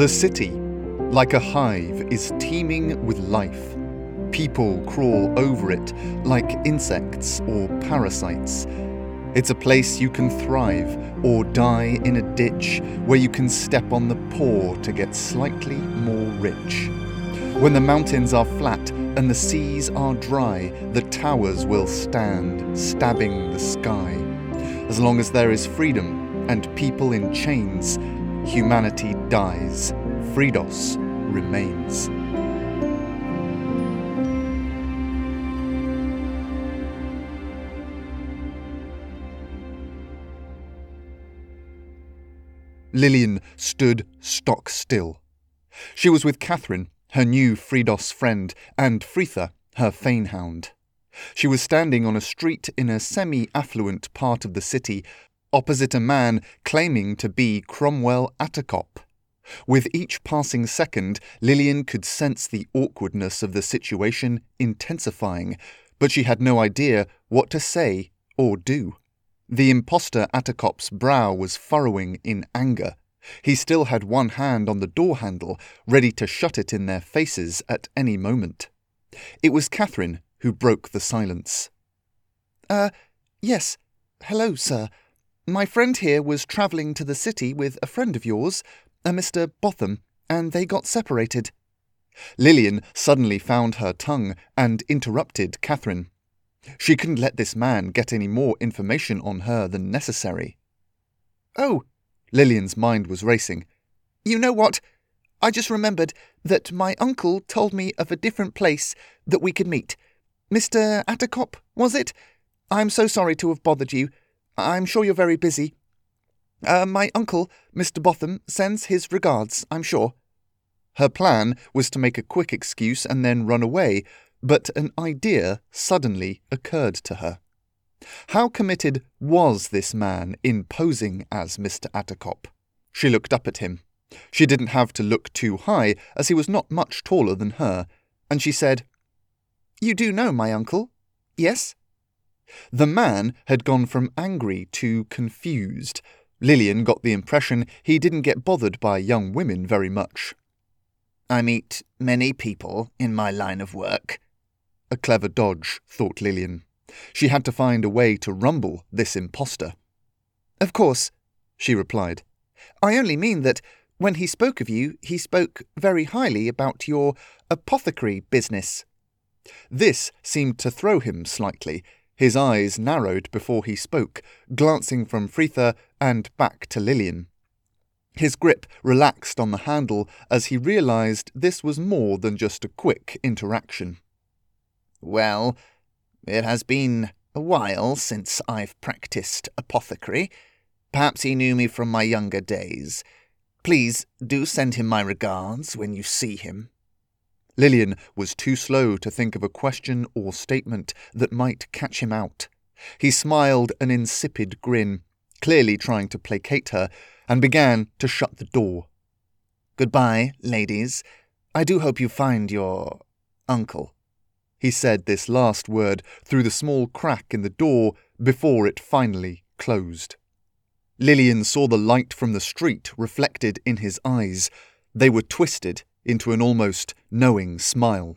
The city, like a hive, is teeming with life. People crawl over it like insects or parasites. It's a place you can thrive or die in a ditch where you can step on the poor to get slightly more rich. When the mountains are flat and the seas are dry, the towers will stand, stabbing the sky. As long as there is freedom and people in chains, humanity dies, Fridos remains. Lillian stood stock still. She was with Catherine, her new Fridos friend, and Fritha, her fanehound. She was standing on a street in a semi affluent part of the city, opposite a man claiming to be Cromwell Attercop. With each passing second, Lillian could sense the awkwardness of the situation intensifying, but she had no idea what to say or do. The impostor Attercop's brow was furrowing in anger. He still had one hand on the door handle, ready to shut it in their faces at any moment. It was Catherine who broke the silence. Uh, yes. Hello, sir. My friend here was travelling to the city with a friend of yours, a Mr. Botham, and they got separated. Lillian suddenly found her tongue and interrupted Catherine. She couldn't let this man get any more information on her than necessary. Oh, Lillian's mind was racing. You know what? I just remembered that my uncle told me of a different place that we could meet. Mr. Attercop, was it? I'm so sorry to have bothered you. I'm sure you're very busy. Uh, my uncle, Mr. Botham, sends his regards, I'm sure. Her plan was to make a quick excuse and then run away, but an idea suddenly occurred to her. How committed was this man in posing as Mr. Attercop? She looked up at him. She didn't have to look too high, as he was not much taller than her, and she said, You do know my uncle, yes? The man had gone from angry to confused. Lillian got the impression he didn't get bothered by young women very much. I meet many people in my line of work. A clever dodge, thought Lillian. She had to find a way to rumble this impostor. Of course, she replied. I only mean that when he spoke of you, he spoke very highly about your apothecary business. This seemed to throw him slightly. His eyes narrowed before he spoke, glancing from Fritha and back to Lillian. His grip relaxed on the handle as he realized this was more than just a quick interaction. Well, it has been a while since I've practiced apothecary. Perhaps he knew me from my younger days. Please do send him my regards when you see him. Lillian was too slow to think of a question or statement that might catch him out. He smiled an insipid grin, clearly trying to placate her, and began to shut the door. Goodbye, ladies. I do hope you find your uncle. He said this last word through the small crack in the door before it finally closed. Lillian saw the light from the street reflected in his eyes. They were twisted into an almost knowing smile.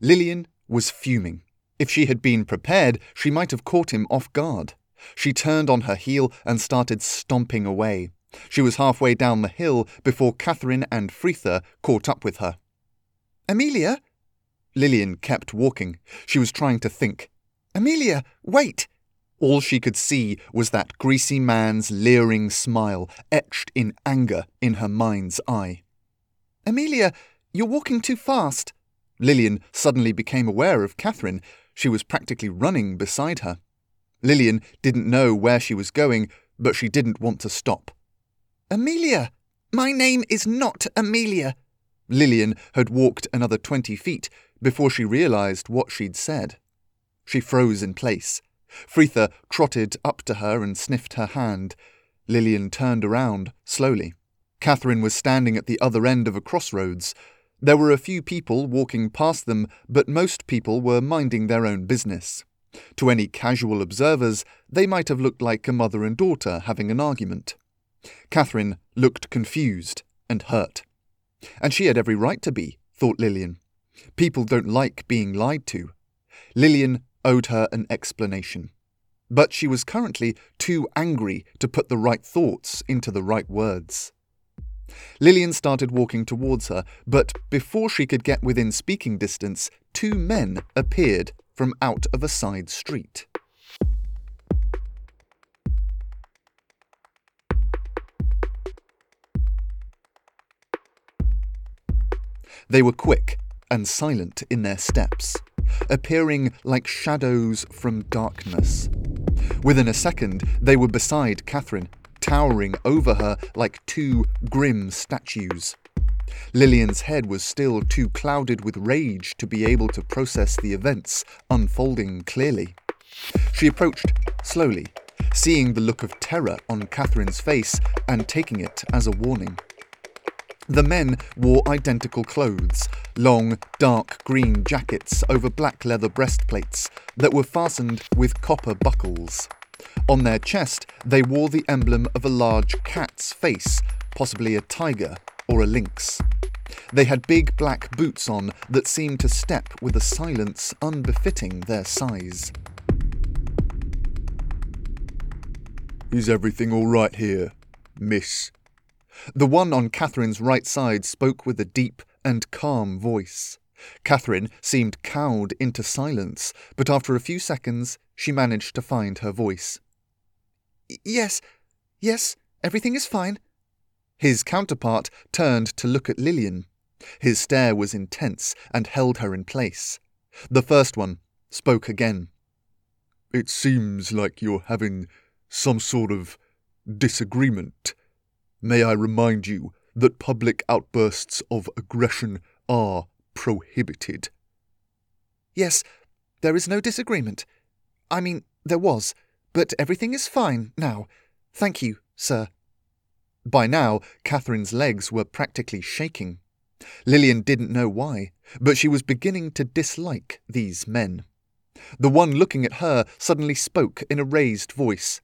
Lillian was fuming. If she had been prepared, she might have caught him off guard. She turned on her heel and started stomping away. She was halfway down the hill before Catherine and Fritha caught up with her. Amelia? Lillian kept walking. She was trying to think. Amelia, wait! All she could see was that greasy man's leering smile etched in anger in her mind's eye. Amelia, you're walking too fast. Lillian suddenly became aware of Catherine. She was practically running beside her. Lillian didn't know where she was going, but she didn't want to stop. Amelia! My name is not Amelia. Lillian had walked another twenty feet before she realized what she'd said. She froze in place. Fritha trotted up to her and sniffed her hand. Lillian turned around, slowly. Catherine was standing at the other end of a crossroads. There were a few people walking past them, but most people were minding their own business. To any casual observers, they might have looked like a mother and daughter having an argument. Catherine looked confused and hurt. And she had every right to be, thought Lillian. People don't like being lied to. Lillian owed her an explanation. But she was currently too angry to put the right thoughts into the right words. Lillian started walking towards her, but before she could get within speaking distance, two men appeared from out of a side street. They were quick and silent in their steps, appearing like shadows from darkness. Within a second, they were beside Catherine, towering over her like two grim statues. Lillian's head was still too clouded with rage to be able to process the events unfolding clearly. She approached slowly, seeing the look of terror on Catherine's face and taking it as a warning. The men wore identical clothes, long, dark green jackets over black leather breastplates that were fastened with copper buckles. On their chest, they wore the emblem of a large cat's face, possibly a tiger or a lynx. They had big black boots on that seemed to step with a silence unbefitting their size. Is everything all right here, miss? The one on Catherine's right side spoke with a deep and calm voice. Catherine seemed cowed into silence, but after a few seconds she managed to find her voice. Yes, yes, everything is fine. His counterpart turned to look at Lillian. His stare was intense and held her in place. The first one spoke again. It seems like you're having some sort of disagreement. May I remind you that public outbursts of aggression are prohibited? Yes, there is no disagreement. I mean, there was, but everything is fine now. Thank you, sir. By now, Catherine's legs were practically shaking. Lillian didn't know why, but she was beginning to dislike these men. The one looking at her suddenly spoke in a raised voice.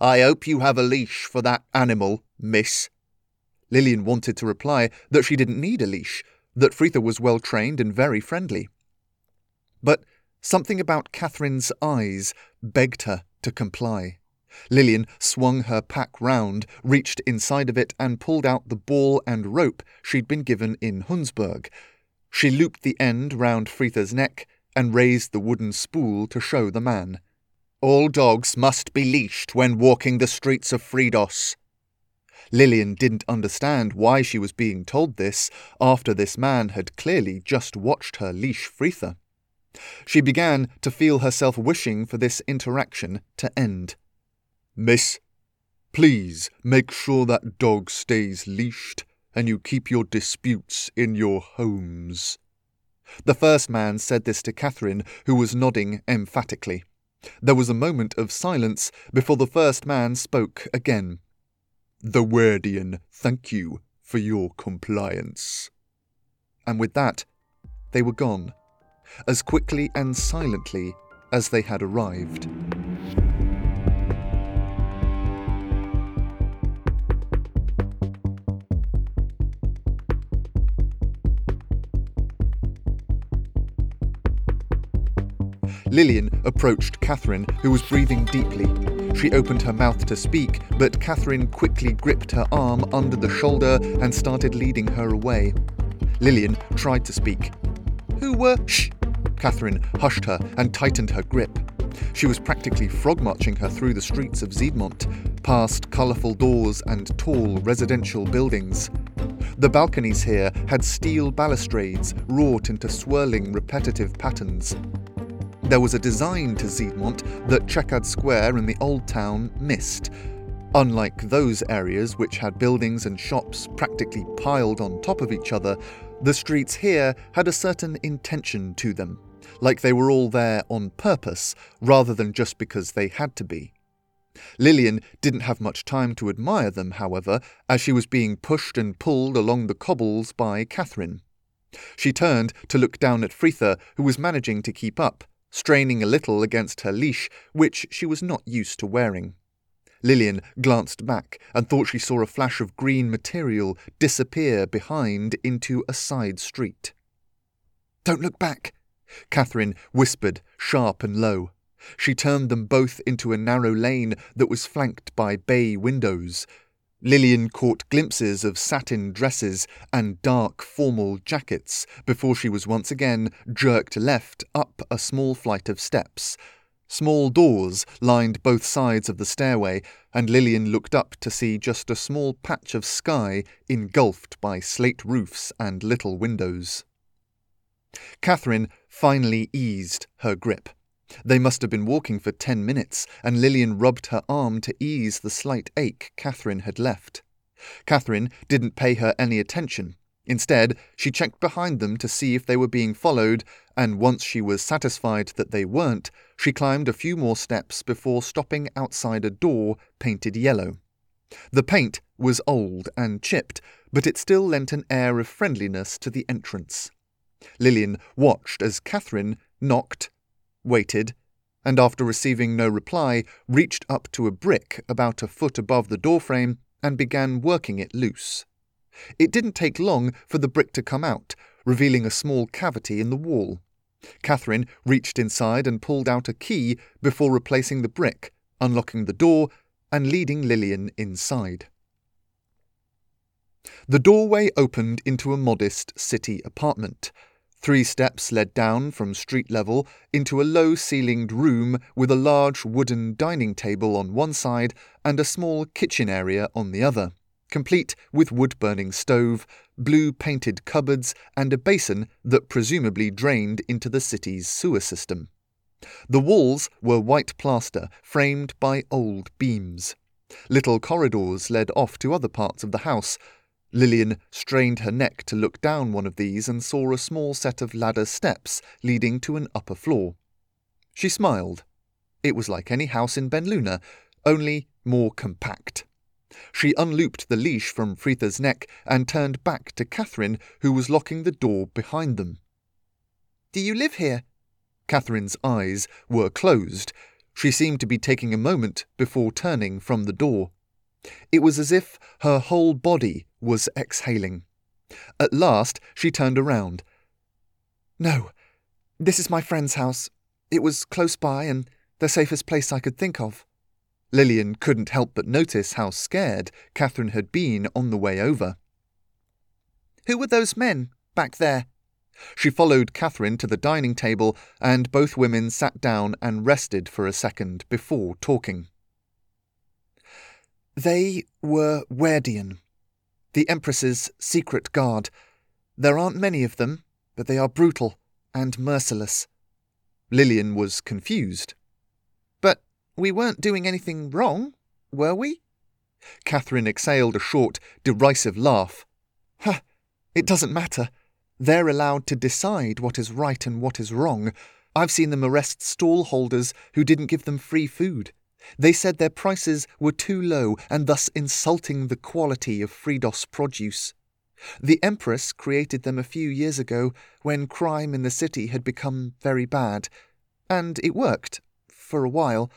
I hope you have a leash for that animal, miss. Lillian wanted to reply that she didn't need a leash, that Fritha was well trained and very friendly. But something about Catherine's eyes begged her to comply. Lillian swung her pack round, reached inside of it, and pulled out the ball and rope she'd been given in Hunsberg. She looped the end round Fritha's neck and raised the wooden spool to show the man. All dogs must be leashed when walking the streets of Fridos. Lillian didn't understand why she was being told this after this man had clearly just watched her leash Fritha. She began to feel herself wishing for this interaction to end. Miss, please make sure that dog stays leashed and you keep your disputes in your homes. The first man said this to Catherine, who was nodding emphatically. There was a moment of silence before the first man spoke again. The Wardian thank you for your compliance. And with that, they were gone, as quickly and silently as they had arrived. Lillian approached Catherine, who was breathing deeply. She opened her mouth to speak, but Catherine quickly gripped her arm under the shoulder and started leading her away. Lillian tried to speak. Who were. Shh! Catherine hushed her and tightened her grip. She was practically frog marching her through the streets of Ziedmont, past colourful doors and tall residential buildings. The balconies here had steel balustrades wrought into swirling repetitive patterns. There was a design to Ziedmont that Checkered Square in the Old Town missed. Unlike those areas which had buildings and shops practically piled on top of each other, the streets here had a certain intention to them, like they were all there on purpose rather than just because they had to be. Lillian didn't have much time to admire them, however, as she was being pushed and pulled along the cobbles by Catherine. She turned to look down at Fritha, who was managing to keep up, straining a little against her leash, which she was not used to wearing. Lillian glanced back and thought she saw a flash of green material disappear behind into a side street. Don't look back, Catherine whispered, sharp and low. She turned them both into a narrow lane that was flanked by bay windows. Lillian caught glimpses of satin dresses and dark formal jackets before she was once again jerked left up a small flight of steps. Small doors lined both sides of the stairway, and Lillian looked up to see just a small patch of sky engulfed by slate roofs and little windows. Catherine finally eased her grip. They must have been walking for ten minutes, and Lillian rubbed her arm to ease the slight ache Catherine had left. Catherine didn't pay her any attention. Instead, she checked behind them to see if they were being followed, and once she was satisfied that they weren't, she climbed a few more steps before stopping outside a door painted yellow. The paint was old and chipped, but it still lent an air of friendliness to the entrance. Lillian watched as Catherine knocked, waited, and after receiving no reply, reached up to a brick about a foot above the doorframe and began working it loose. It didn't take long for the brick to come out, revealing a small cavity in the wall. Catherine reached inside and pulled out a key before replacing the brick, unlocking the door, and leading Lillian inside. The doorway opened into a modest city apartment. Three steps led down from street level into a low ceilinged room with a large wooden dining table on one side and a small kitchen area on the other, complete with wood burning stove, blue painted cupboards, and a basin that presumably drained into the city's sewer system. The walls were white plaster, framed by old beams. Little corridors led off to other parts of the house, Lillian strained her neck to look down one of these and saw a small set of ladder steps leading to an upper floor. She smiled. It was like any house in Benluna, only more compact. She unlooped the leash from Fritha's neck and turned back to Catherine, who was locking the door behind them. Do you live here? Catherine's eyes were closed. She seemed to be taking a moment before turning from the door. It was as if her whole body was exhaling. At last she turned around. No, this is my friend's house. It was close by and the safest place I could think of. Lillian couldn't help but notice how scared Catherine had been on the way over. Who were those men back there? She followed Catherine to the dining table, and both women sat down and rested for a second before talking. They were Werdian, the Empress's secret guard. There aren't many of them, but they are brutal and merciless. Lillian was confused. But we weren't doing anything wrong, were we? Catherine exhaled a short, derisive laugh. Huh, it doesn't matter. They're allowed to decide what is right and what is wrong. I've seen them arrest stall holders who didn't give them free food. They said their prices were too low and thus insulting the quality of Fridos produce. The Empress created them a few years ago when crime in the city had become very bad. And it worked, for a while.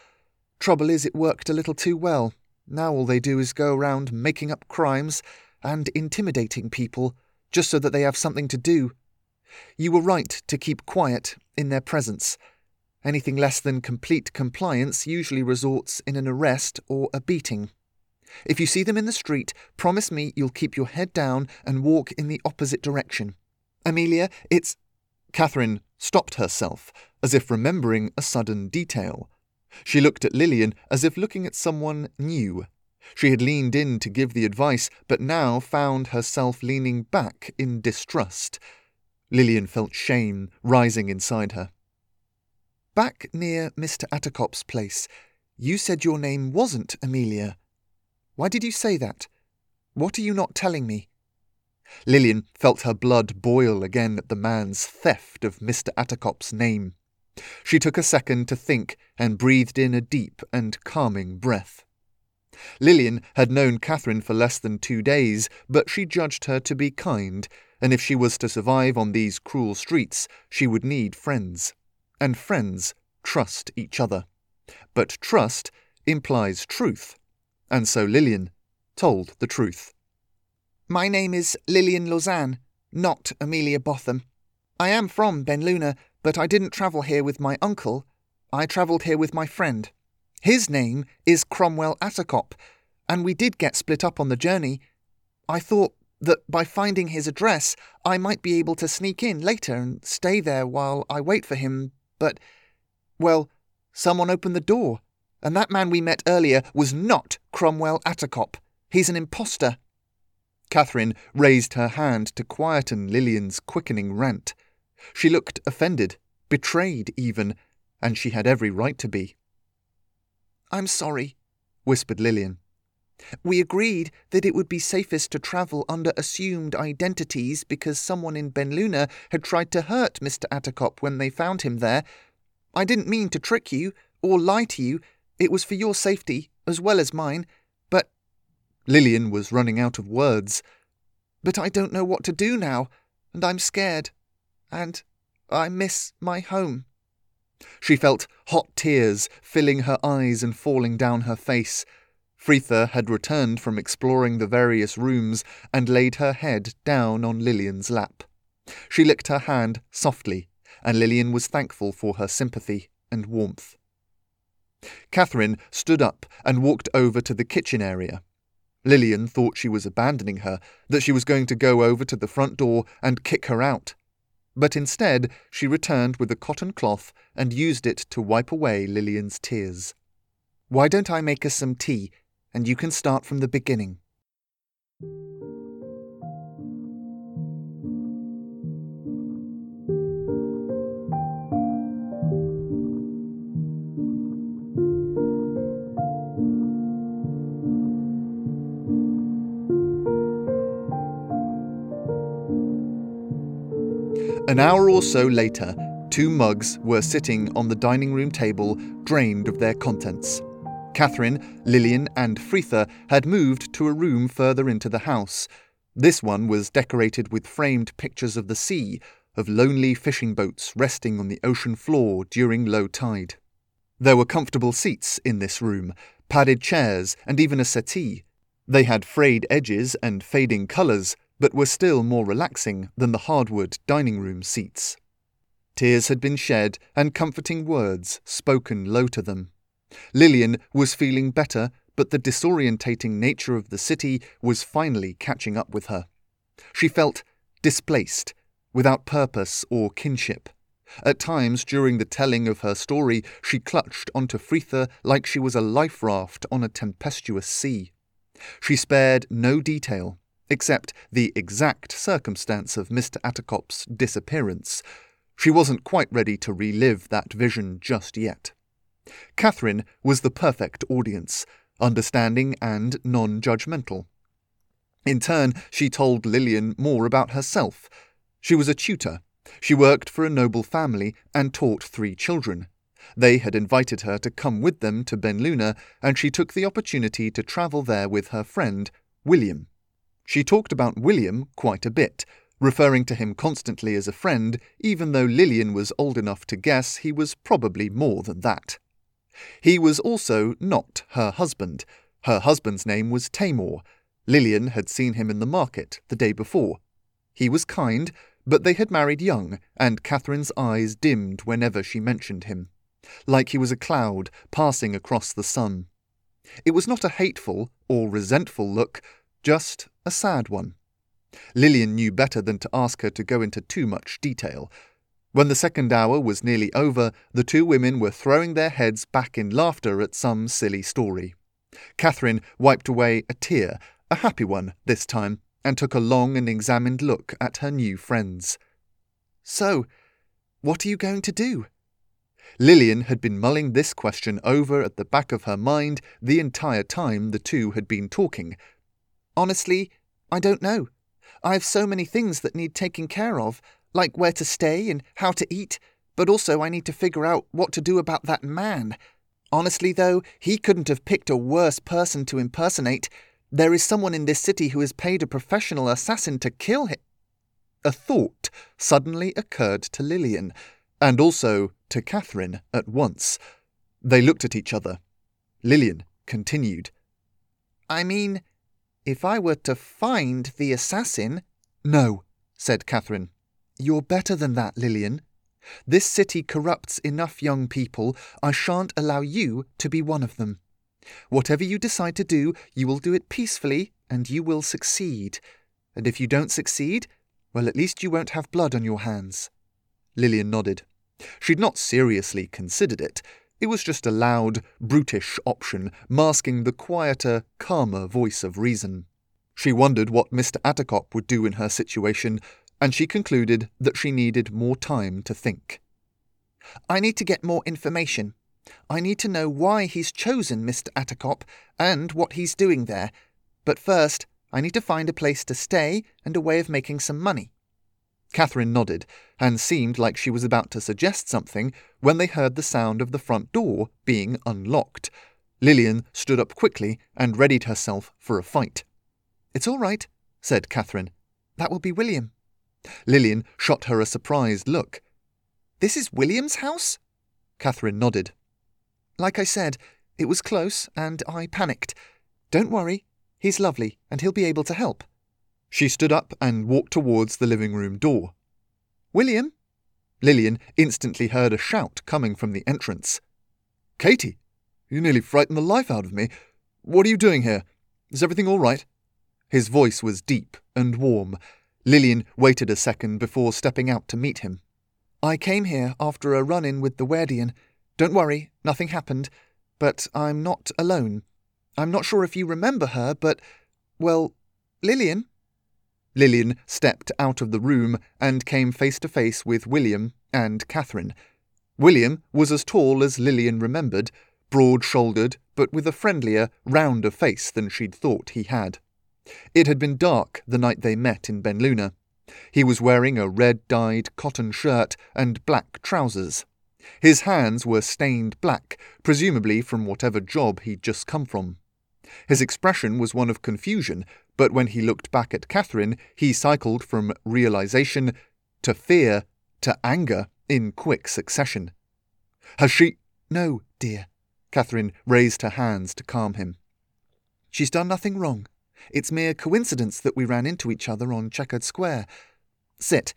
Trouble is, it worked a little too well. Now all they do is go around making up crimes and intimidating people, just so that they have something to do. You were right to keep quiet in their presence. Anything less than complete compliance usually results in an arrest or a beating. If you see them in the street, promise me you'll keep your head down and walk in the opposite direction. Amelia, it's. Catherine stopped herself, as if remembering a sudden detail. She looked at Lillian as if looking at someone new. She had leaned in to give the advice, but now found herself leaning back in distrust. Lillian felt shame rising inside her. Back near Mr. Attercop's place, you said your name wasn't Amelia. Why did you say that? What are you not telling me? Lillian felt her blood boil again at the man's theft of Mr. Attercop's name. She took a second to think and breathed in a deep and calming breath. Lillian had known Catherine for less than two days, but she judged her to be kind, and if she was to survive on these cruel streets, she would need friends and friends trust each other. But trust implies truth, and so Lillian told the truth. My name is Lillian Lausanne, not Amelia Botham. I am from Benluna, but I didn't travel here with my uncle. I travelled here with my friend. His name is Cromwell Attercop, and we did get split up on the journey. I thought that by finding his address, I might be able to sneak in later and stay there while I wait for him, but, well, someone opened the door, and that man we met earlier was not Cromwell Attercop. He's an impostor. Catherine raised her hand to quieten Lillian's quickening rant. She looked offended, betrayed even, and she had every right to be. I'm sorry, whispered Lillian. We agreed that it would be safest to travel under assumed identities because someone in Benluna had tried to hurt Mr. Attercop when they found him there. I didn't mean to trick you or lie to you. It was for your safety as well as mine. But. Lillian was running out of words. But I don't know what to do now, and I'm scared. And I miss my home. She felt hot tears filling her eyes and falling down her face. Fritha had returned from exploring the various rooms and laid her head down on Lillian's lap. She licked her hand softly, and Lillian was thankful for her sympathy and warmth. Catherine stood up and walked over to the kitchen area. Lillian thought she was abandoning her, that she was going to go over to the front door and kick her out. But instead, she returned with a cotton cloth and used it to wipe away Lillian's tears. Why don't I make us some tea and you can start from the beginning. An hour or so later, two mugs were sitting on the dining room table, drained of their contents. Catherine, Lillian, and Fritha had moved to a room further into the house. This one was decorated with framed pictures of the sea, of lonely fishing boats resting on the ocean floor during low tide. There were comfortable seats in this room, padded chairs, and even a settee. They had frayed edges and fading colours, but were still more relaxing than the hardwood dining room seats. Tears had been shed and comforting words spoken low to them. Lillian was feeling better, but the disorientating nature of the city was finally catching up with her. She felt displaced, without purpose or kinship. At times during the telling of her story, she clutched onto Fritha like she was a life raft on a tempestuous sea. She spared no detail, except the exact circumstance of Mr. Attercop's disappearance. She wasn't quite ready to relive that vision just yet. Catherine was the perfect audience, understanding and non judgmental. In turn, she told Lillian more about herself. She was a tutor. She worked for a noble family and taught three children. They had invited her to come with them to Benluna, and she took the opportunity to travel there with her friend, William. She talked about William quite a bit, referring to him constantly as a friend, even though Lillian was old enough to guess he was probably more than that. He was also not her husband. Her husband's name was Tamor. Lillian had seen him in the market the day before. He was kind, but they had married young, and Catherine's eyes dimmed whenever she mentioned him, like he was a cloud passing across the sun. It was not a hateful or resentful look, just a sad one. Lillian knew better than to ask her to go into too much detail. When the second hour was nearly over, the two women were throwing their heads back in laughter at some silly story. Catherine wiped away a tear, a happy one this time, and took a long and examined look at her new friends. So, what are you going to do? Lillian had been mulling this question over at the back of her mind the entire time the two had been talking. Honestly, I don't know. I have so many things that need taking care of, like where to stay and how to eat, but also I need to figure out what to do about that man. Honestly, though, he couldn't have picked a worse person to impersonate. There is someone in this city who has paid a professional assassin to kill him. A thought suddenly occurred to Lillian, and also to Catherine at once. They looked at each other. Lillian continued. I mean, if I were to find the assassin. No, said Catherine. You're better than that, Lillian. This city corrupts enough young people. I shan't allow you to be one of them. Whatever you decide to do, you will do it peacefully and you will succeed. And if you don't succeed, well, at least you won't have blood on your hands. Lillian nodded. She'd not seriously considered it. It was just a loud, brutish option, masking the quieter, calmer voice of reason. She wondered what Mr. Attercop would do in her situation, and she concluded that she needed more time to think. I need to get more information. I need to know why he's chosen Mr. Attercop and what he's doing there. But first, I need to find a place to stay and a way of making some money. Catherine nodded and seemed like she was about to suggest something when they heard the sound of the front door being unlocked. Lillian stood up quickly and readied herself for a fight. It's all right, said Catherine. That will be William. Lillian shot her a surprised look. This is William's house? Catherine nodded. Like I said, it was close and I panicked. Don't worry, he's lovely and he'll be able to help. She stood up and walked towards the living room door. William? Lillian instantly heard a shout coming from the entrance. Katie, you nearly frightened the life out of me. What are you doing here? Is everything all right? His voice was deep and warm. Lillian waited a second before stepping out to meet him. I came here after a run in with the Werdian. Don't worry, nothing happened. But I'm not alone. I'm not sure if you remember her, but. Well, Lillian? Lillian stepped out of the room and came face to face with William and Catherine. William was as tall as Lillian remembered, broad shouldered, but with a friendlier, rounder face than she'd thought he had. It had been dark the night they met in Benluna. He was wearing a red dyed cotton shirt and black trousers. His hands were stained black, presumably from whatever job he'd just come from. His expression was one of confusion, but when he looked back at Catherine, he cycled from realization to fear to anger in quick succession. Has she. No, dear. Catherine raised her hands to calm him. She's done nothing wrong. It's mere coincidence that we ran into each other on Checkered Square. Sit.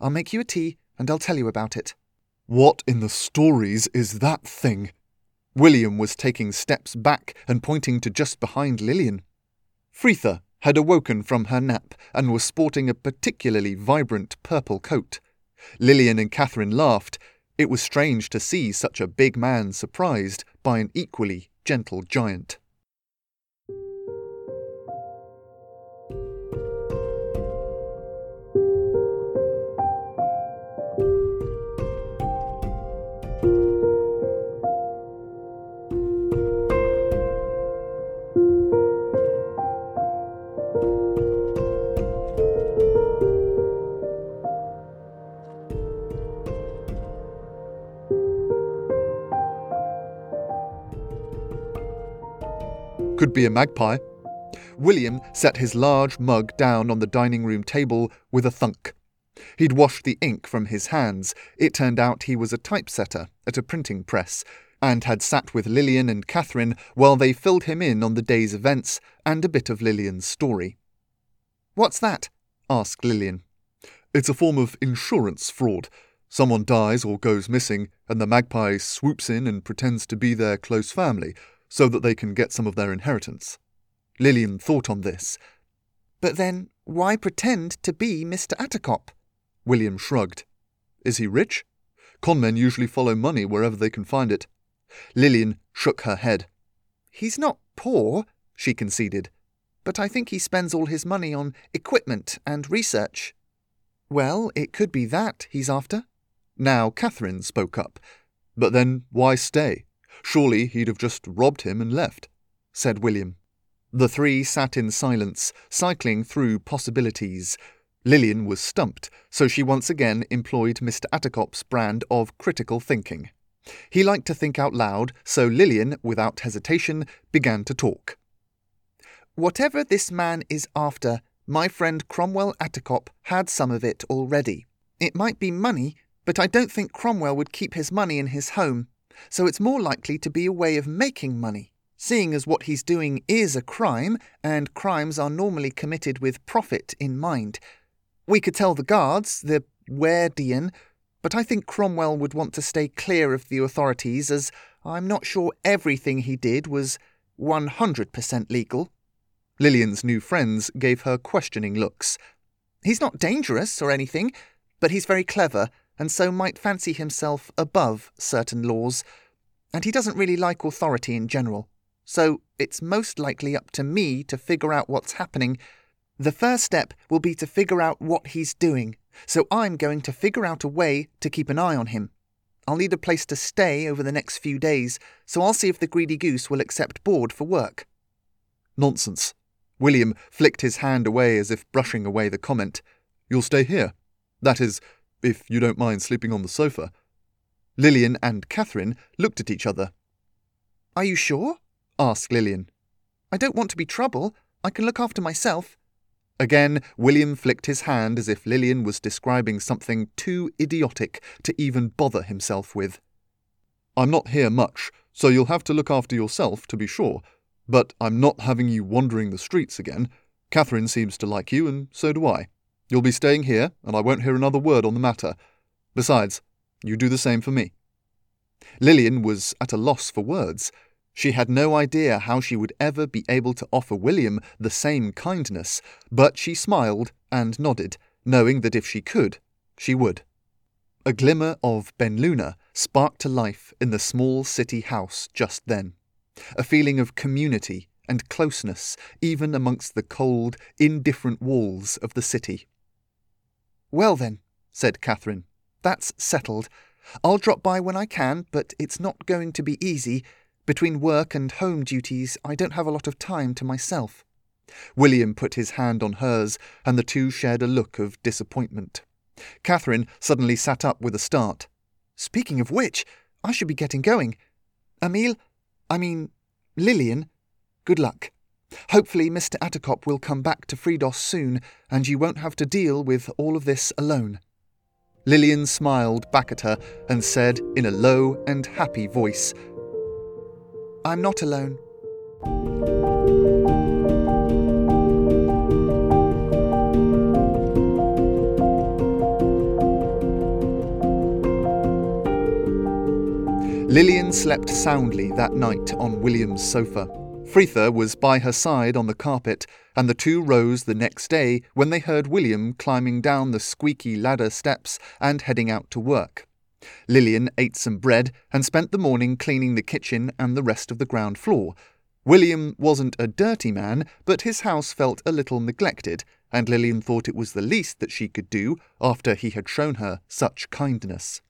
I'll make you a tea and I'll tell you about it. What in the stories is that thing? William was taking steps back and pointing to just behind Lillian. Fritha had awoken from her nap and was sporting a particularly vibrant purple coat. Lillian and Catherine laughed. It was strange to see such a big man surprised by an equally gentle giant. Could be a magpie. William set his large mug down on the dining room table with a thunk. He'd washed the ink from his hands. It turned out he was a typesetter at a printing press, and had sat with Lillian and Catherine while they filled him in on the day's events and a bit of Lillian's story. What's that? asked Lillian. It's a form of insurance fraud. Someone dies or goes missing, and the magpie swoops in and pretends to be their close family, so that they can get some of their inheritance. Lillian thought on this. But then, why pretend to be Mr. Attercop? William shrugged. Is he rich? Conmen usually follow money wherever they can find it. Lillian shook her head. He's not poor, she conceded, but I think he spends all his money on equipment and research. Well, it could be that he's after. Now Catherine spoke up. But then why stay? Surely he'd have just robbed him and left, said William. The three sat in silence, cycling through possibilities. Lillian was stumped, so she once again employed Mr. Attercop's brand of critical thinking. He liked to think out loud, so Lillian, without hesitation, began to talk. Whatever this man is after, my friend Cromwell Attercop had some of it already. It might be money, but I don't think Cromwell would keep his money in his home so it's more likely to be a way of making money, seeing as what he's doing is a crime, and crimes are normally committed with profit in mind. We could tell the guards, the Wardian, but I think Cromwell would want to stay clear of the authorities as I'm not sure everything he did was 100% legal. Lillian's new friends gave her questioning looks. He's not dangerous or anything, but he's very clever, and so might fancy himself above certain laws. And he doesn't really like authority in general. So it's most likely up to me to figure out what's happening. The first step will be to figure out what he's doing, so I'm going to figure out a way to keep an eye on him. I'll need a place to stay over the next few days, so I'll see if the greedy goose will accept board for work. Nonsense. William flicked his hand away as if brushing away the comment. You'll stay here. That is, if you don't mind sleeping on the sofa. Lillian and Catherine looked at each other. Are you sure? asked Lillian. I don't want to be trouble. I can look after myself. Again, William flicked his hand as if Lillian was describing something too idiotic to even bother himself with. I'm not here much, so you'll have to look after yourself, to be sure, but I'm not having you wandering the streets again. Catherine seems to like you, and so do I. You'll be staying here, and I won't hear another word on the matter. Besides, you do the same for me. Lillian was at a loss for words. She had no idea how she would ever be able to offer William the same kindness, but she smiled and nodded, knowing that if she could, she would. A glimmer of Benluna sparked to life in the small city house just then a feeling of community and closeness even amongst the cold, indifferent walls of the city. Well then, said Catherine, that's settled. I'll drop by when I can, but it's not going to be easy. Between work and home duties, I don't have a lot of time to myself. William put his hand on hers, and the two shared a look of disappointment. Catherine suddenly sat up with a start. Speaking of which, I should be getting going. Emile, I mean, Lillian, good luck. Hopefully, Mr. Attercop will come back to Fridos soon, and you won't have to deal with all of this alone. Lillian smiled back at her and said in a low and happy voice, I'm not alone. Lillian slept soundly that night on William's sofa. Fritha was by her side on the carpet, and the two rose the next day when they heard William climbing down the squeaky ladder steps and heading out to work. Lillian ate some bread and spent the morning cleaning the kitchen and the rest of the ground floor. William wasn't a dirty man, but his house felt a little neglected, and Lillian thought it was the least that she could do after he had shown her such kindness.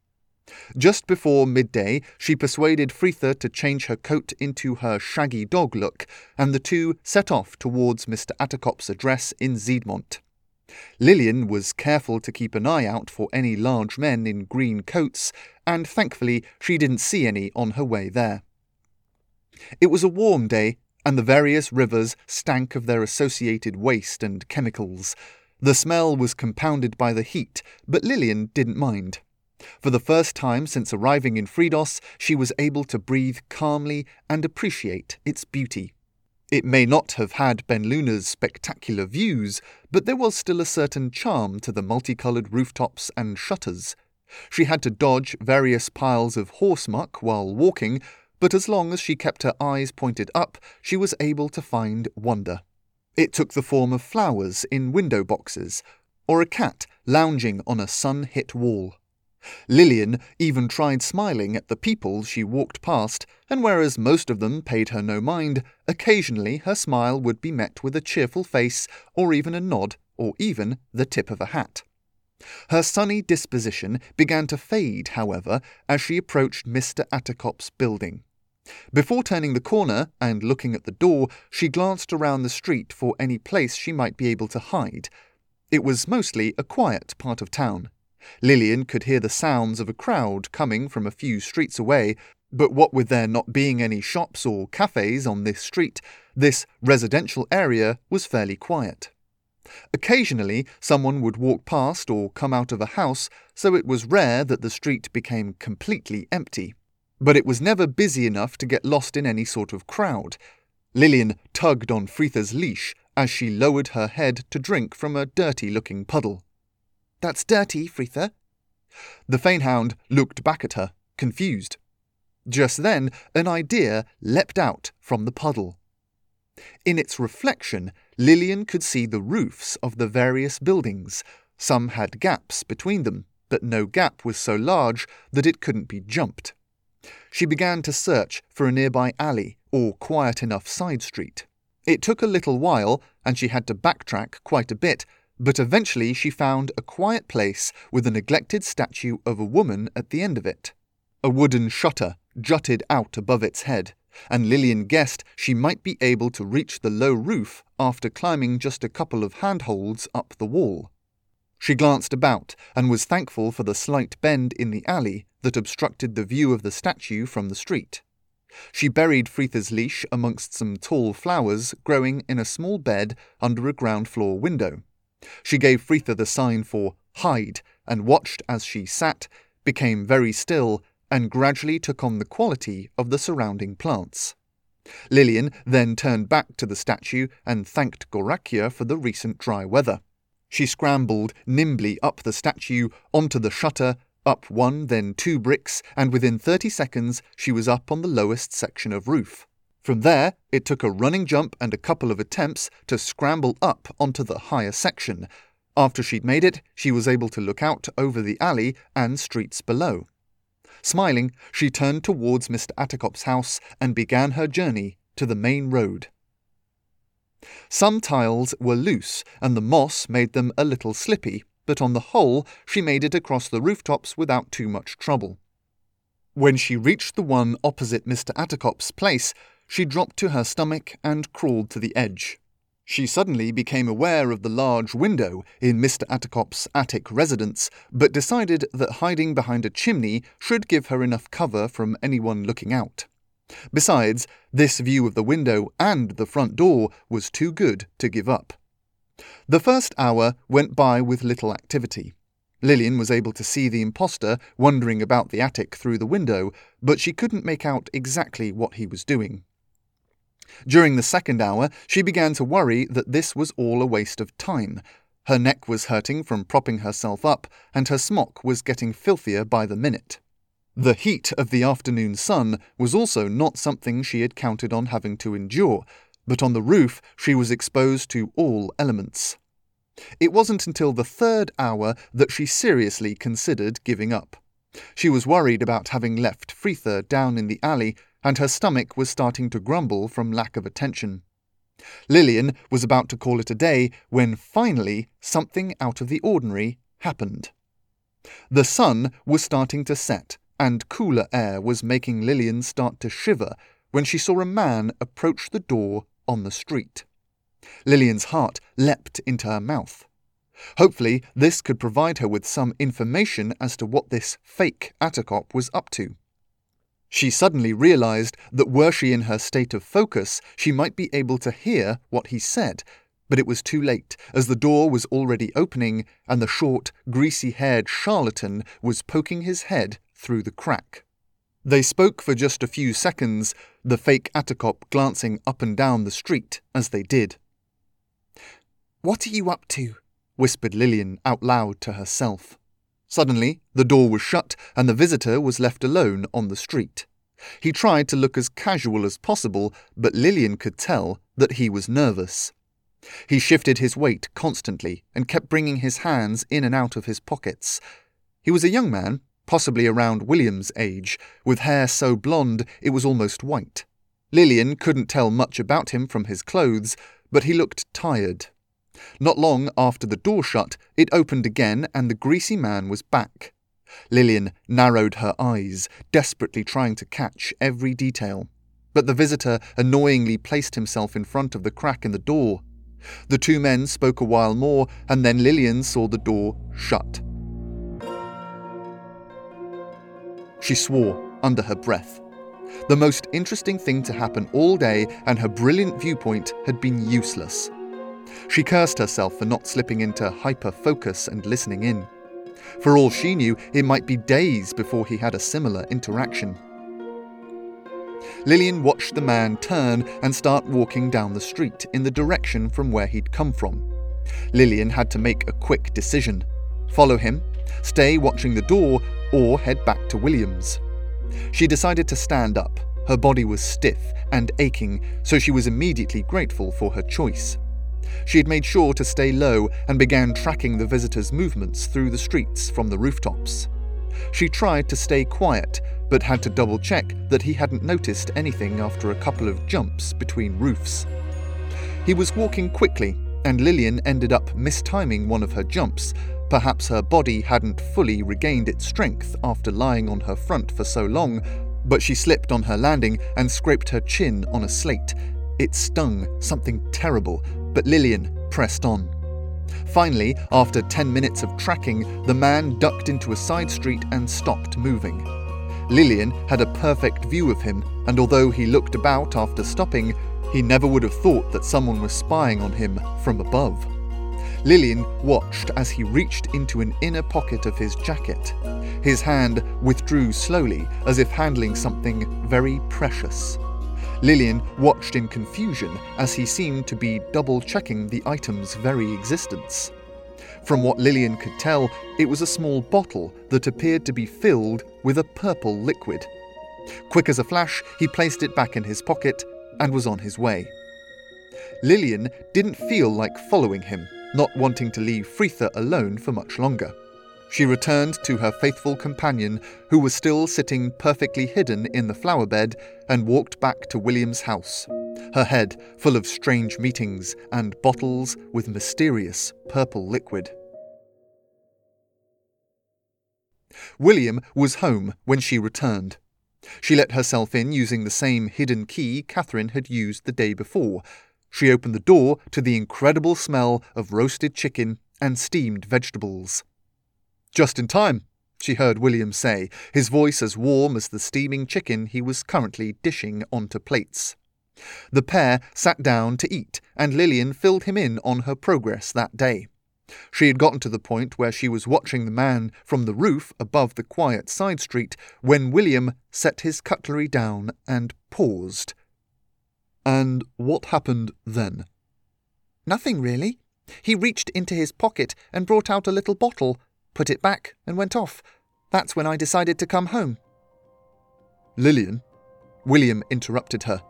Just before midday, she persuaded Fritha to change her coat into her shaggy dog look, and the two set off towards Mr. Attercop's address in Ziedmont. Lillian was careful to keep an eye out for any large men in green coats, and thankfully she didn't see any on her way there. It was a warm day, and the various rivers stank of their associated waste and chemicals. The smell was compounded by the heat, but Lillian didn't mind. For the first time since arriving in Fridos, she was able to breathe calmly and appreciate its beauty. It may not have had Benluna's spectacular views, but there was still a certain charm to the multicoloured rooftops and shutters. She had to dodge various piles of horse muck while walking, but as long as she kept her eyes pointed up, she was able to find wonder. It took the form of flowers in window boxes, or a cat lounging on a sun hit wall. Lillian even tried smiling at the people she walked past, and whereas most of them paid her no mind, occasionally her smile would be met with a cheerful face, or even a nod, or even the tip of a hat. Her sunny disposition began to fade, however, as she approached Mr. Attercop's building. Before turning the corner and looking at the door, she glanced around the street for any place she might be able to hide. It was mostly a quiet part of town. Lillian could hear the sounds of a crowd coming from a few streets away, but what with there not being any shops or cafes on this street, this residential area was fairly quiet. Occasionally, someone would walk past or come out of a house, so it was rare that the street became completely empty. But it was never busy enough to get lost in any sort of crowd. Lillian tugged on Fritha's leash as she lowered her head to drink from a dirty looking puddle. That's dirty, Fritha. The Fanehound looked back at her, confused. Just then, an idea leapt out from the puddle. In its reflection, Lillian could see the roofs of the various buildings. Some had gaps between them, but no gap was so large that it couldn't be jumped. She began to search for a nearby alley or quiet enough side street. It took a little while, and she had to backtrack quite a bit, but eventually she found a quiet place with a neglected statue of a woman at the end of it. A wooden shutter jutted out above its head, and Lillian guessed she might be able to reach the low roof after climbing just a couple of handholds up the wall. She glanced about and was thankful for the slight bend in the alley that obstructed the view of the statue from the street. She buried Fritha's leash amongst some tall flowers growing in a small bed under a ground floor window. She gave Fritha the sign for hide and watched as she sat, became very still, and gradually took on the quality of the surrounding plants. Lillian then turned back to the statue and thanked Gorakhia for the recent dry weather. She scrambled nimbly up the statue, onto the shutter, up one, then two bricks, and within 30 seconds she was up on the lowest section of roof. From there, it took a running jump and a couple of attempts to scramble up onto the higher section. After she'd made it, she was able to look out over the alley and streets below. Smiling, she turned towards Mr. Attercop's house and began her journey to the main road. Some tiles were loose, and the moss made them a little slippy, but on the whole, she made it across the rooftops without too much trouble. When she reached the one opposite Mr. Attercop's place, she dropped to her stomach and crawled to the edge. She suddenly became aware of the large window in Mr. Attercop's attic residence, but decided that hiding behind a chimney should give her enough cover from anyone looking out. Besides, this view of the window and the front door was too good to give up. The first hour went by with little activity. Lillian was able to see the impostor wandering about the attic through the window, but she couldn't make out exactly what he was doing. During the second hour, she began to worry that this was all a waste of time. Her neck was hurting from propping herself up, and her smock was getting filthier by the minute. The heat of the afternoon sun was also not something she had counted on having to endure, but on the roof she was exposed to all elements. It wasn't until the third hour that she seriously considered giving up. She was worried about having left Fritha down in the alley, and her stomach was starting to grumble from lack of attention. Lillian was about to call it a day when finally something out of the ordinary happened. The sun was starting to set, and cooler air was making Lillian start to shiver when she saw a man approach the door on the street. Lillian's heart leapt into her mouth. Hopefully, this could provide her with some information as to what this fake Attercop was up to. She suddenly realized that were she in her state of focus, she might be able to hear what he said, but it was too late, as the door was already opening and the short, greasy haired charlatan was poking his head through the crack. They spoke for just a few seconds, the fake Attercop glancing up and down the street as they did. What are you up to? whispered Lillian out loud to herself. Suddenly, the door was shut and the visitor was left alone on the street. He tried to look as casual as possible, but Lillian could tell that he was nervous. He shifted his weight constantly and kept bringing his hands in and out of his pockets. He was a young man, possibly around William's age, with hair so blonde it was almost white. Lillian couldn't tell much about him from his clothes, but he looked tired. Not long after the door shut, it opened again and the greasy man was back. Lillian narrowed her eyes, desperately trying to catch every detail. But the visitor annoyingly placed himself in front of the crack in the door. The two men spoke a while more, and then Lillian saw the door shut. She swore under her breath. The most interesting thing to happen all day, and her brilliant viewpoint had been useless. She cursed herself for not slipping into hyper focus and listening in. For all she knew, it might be days before he had a similar interaction. Lillian watched the man turn and start walking down the street in the direction from where he'd come from. Lillian had to make a quick decision follow him, stay watching the door, or head back to Williams. She decided to stand up. Her body was stiff and aching, so she was immediately grateful for her choice. She had made sure to stay low and began tracking the visitor's movements through the streets from the rooftops. She tried to stay quiet, but had to double check that he hadn't noticed anything after a couple of jumps between roofs. He was walking quickly, and Lillian ended up mistiming one of her jumps. Perhaps her body hadn't fully regained its strength after lying on her front for so long, but she slipped on her landing and scraped her chin on a slate. It stung, something terrible, but Lillian pressed on. Finally, after 10 minutes of tracking, the man ducked into a side street and stopped moving. Lillian had a perfect view of him, and although he looked about after stopping, he never would have thought that someone was spying on him from above. Lillian watched as he reached into an inner pocket of his jacket. His hand withdrew slowly, as if handling something very precious. Lillian watched in confusion as he seemed to be double checking the item's very existence. From what Lillian could tell, it was a small bottle that appeared to be filled with a purple liquid. Quick as a flash, he placed it back in his pocket and was on his way. Lillian didn't feel like following him, not wanting to leave Fritha alone for much longer. She returned to her faithful companion, who was still sitting perfectly hidden in the flower bed, and walked back to William's house, her head full of strange meetings and bottles with mysterious purple liquid. William was home when she returned. She let herself in using the same hidden key Catherine had used the day before. She opened the door to the incredible smell of roasted chicken and steamed vegetables. Just in time, she heard William say, his voice as warm as the steaming chicken he was currently dishing onto plates. The pair sat down to eat, and Lillian filled him in on her progress that day. She had gotten to the point where she was watching the man from the roof above the quiet side street when William set his cutlery down and paused. And what happened then? Nothing really. He reached into his pocket and brought out a little bottle put it back, and went off. That's when I decided to come home. Lillian? William interrupted her.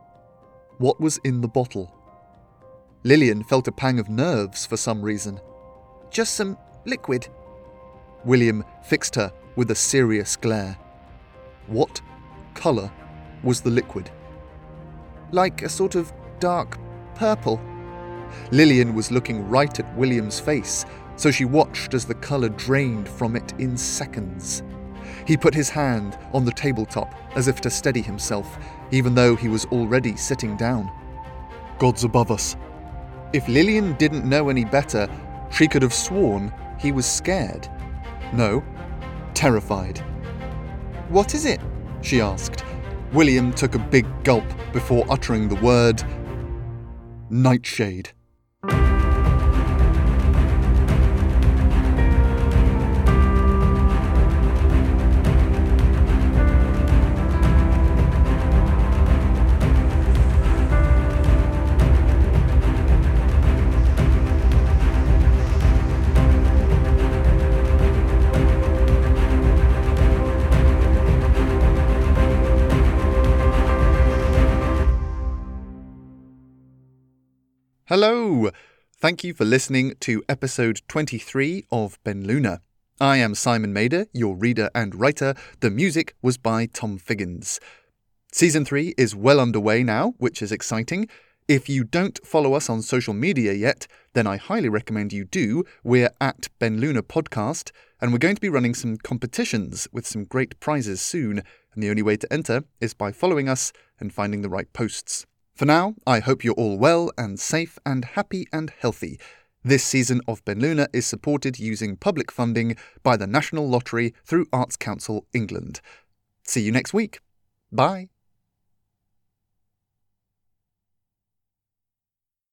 What was in the bottle? Lillian felt a pang of nerves for some reason. Just some liquid. William fixed her with a serious glare. What colour was the liquid? Like a sort of dark purple. Lillian was looking right at William's face, so she watched as the colour drained from it in seconds. He put his hand on the tabletop as if to steady himself, even though he was already sitting down. God's above us. If Lillian didn't know any better, she could have sworn he was scared. No, terrified. What is it? she asked. William took a big gulp before uttering the word Nightshade. Hello! Thank you for listening to episode 23 of Ben Luna. I am Simon Mader, your reader and writer. The music was by Tom Figgins. Season 3 is well underway now, which is exciting. If you don't follow us on social media yet, then I highly recommend you do. We're at Ben Luna Podcast, and we're going to be running some competitions with some great prizes soon. And the only way to enter is by following us and finding the right posts. For now, I hope you're all well and safe and happy and healthy. This season of Ben Luna is supported using public funding by the National Lottery through Arts Council England. See you next week. Bye.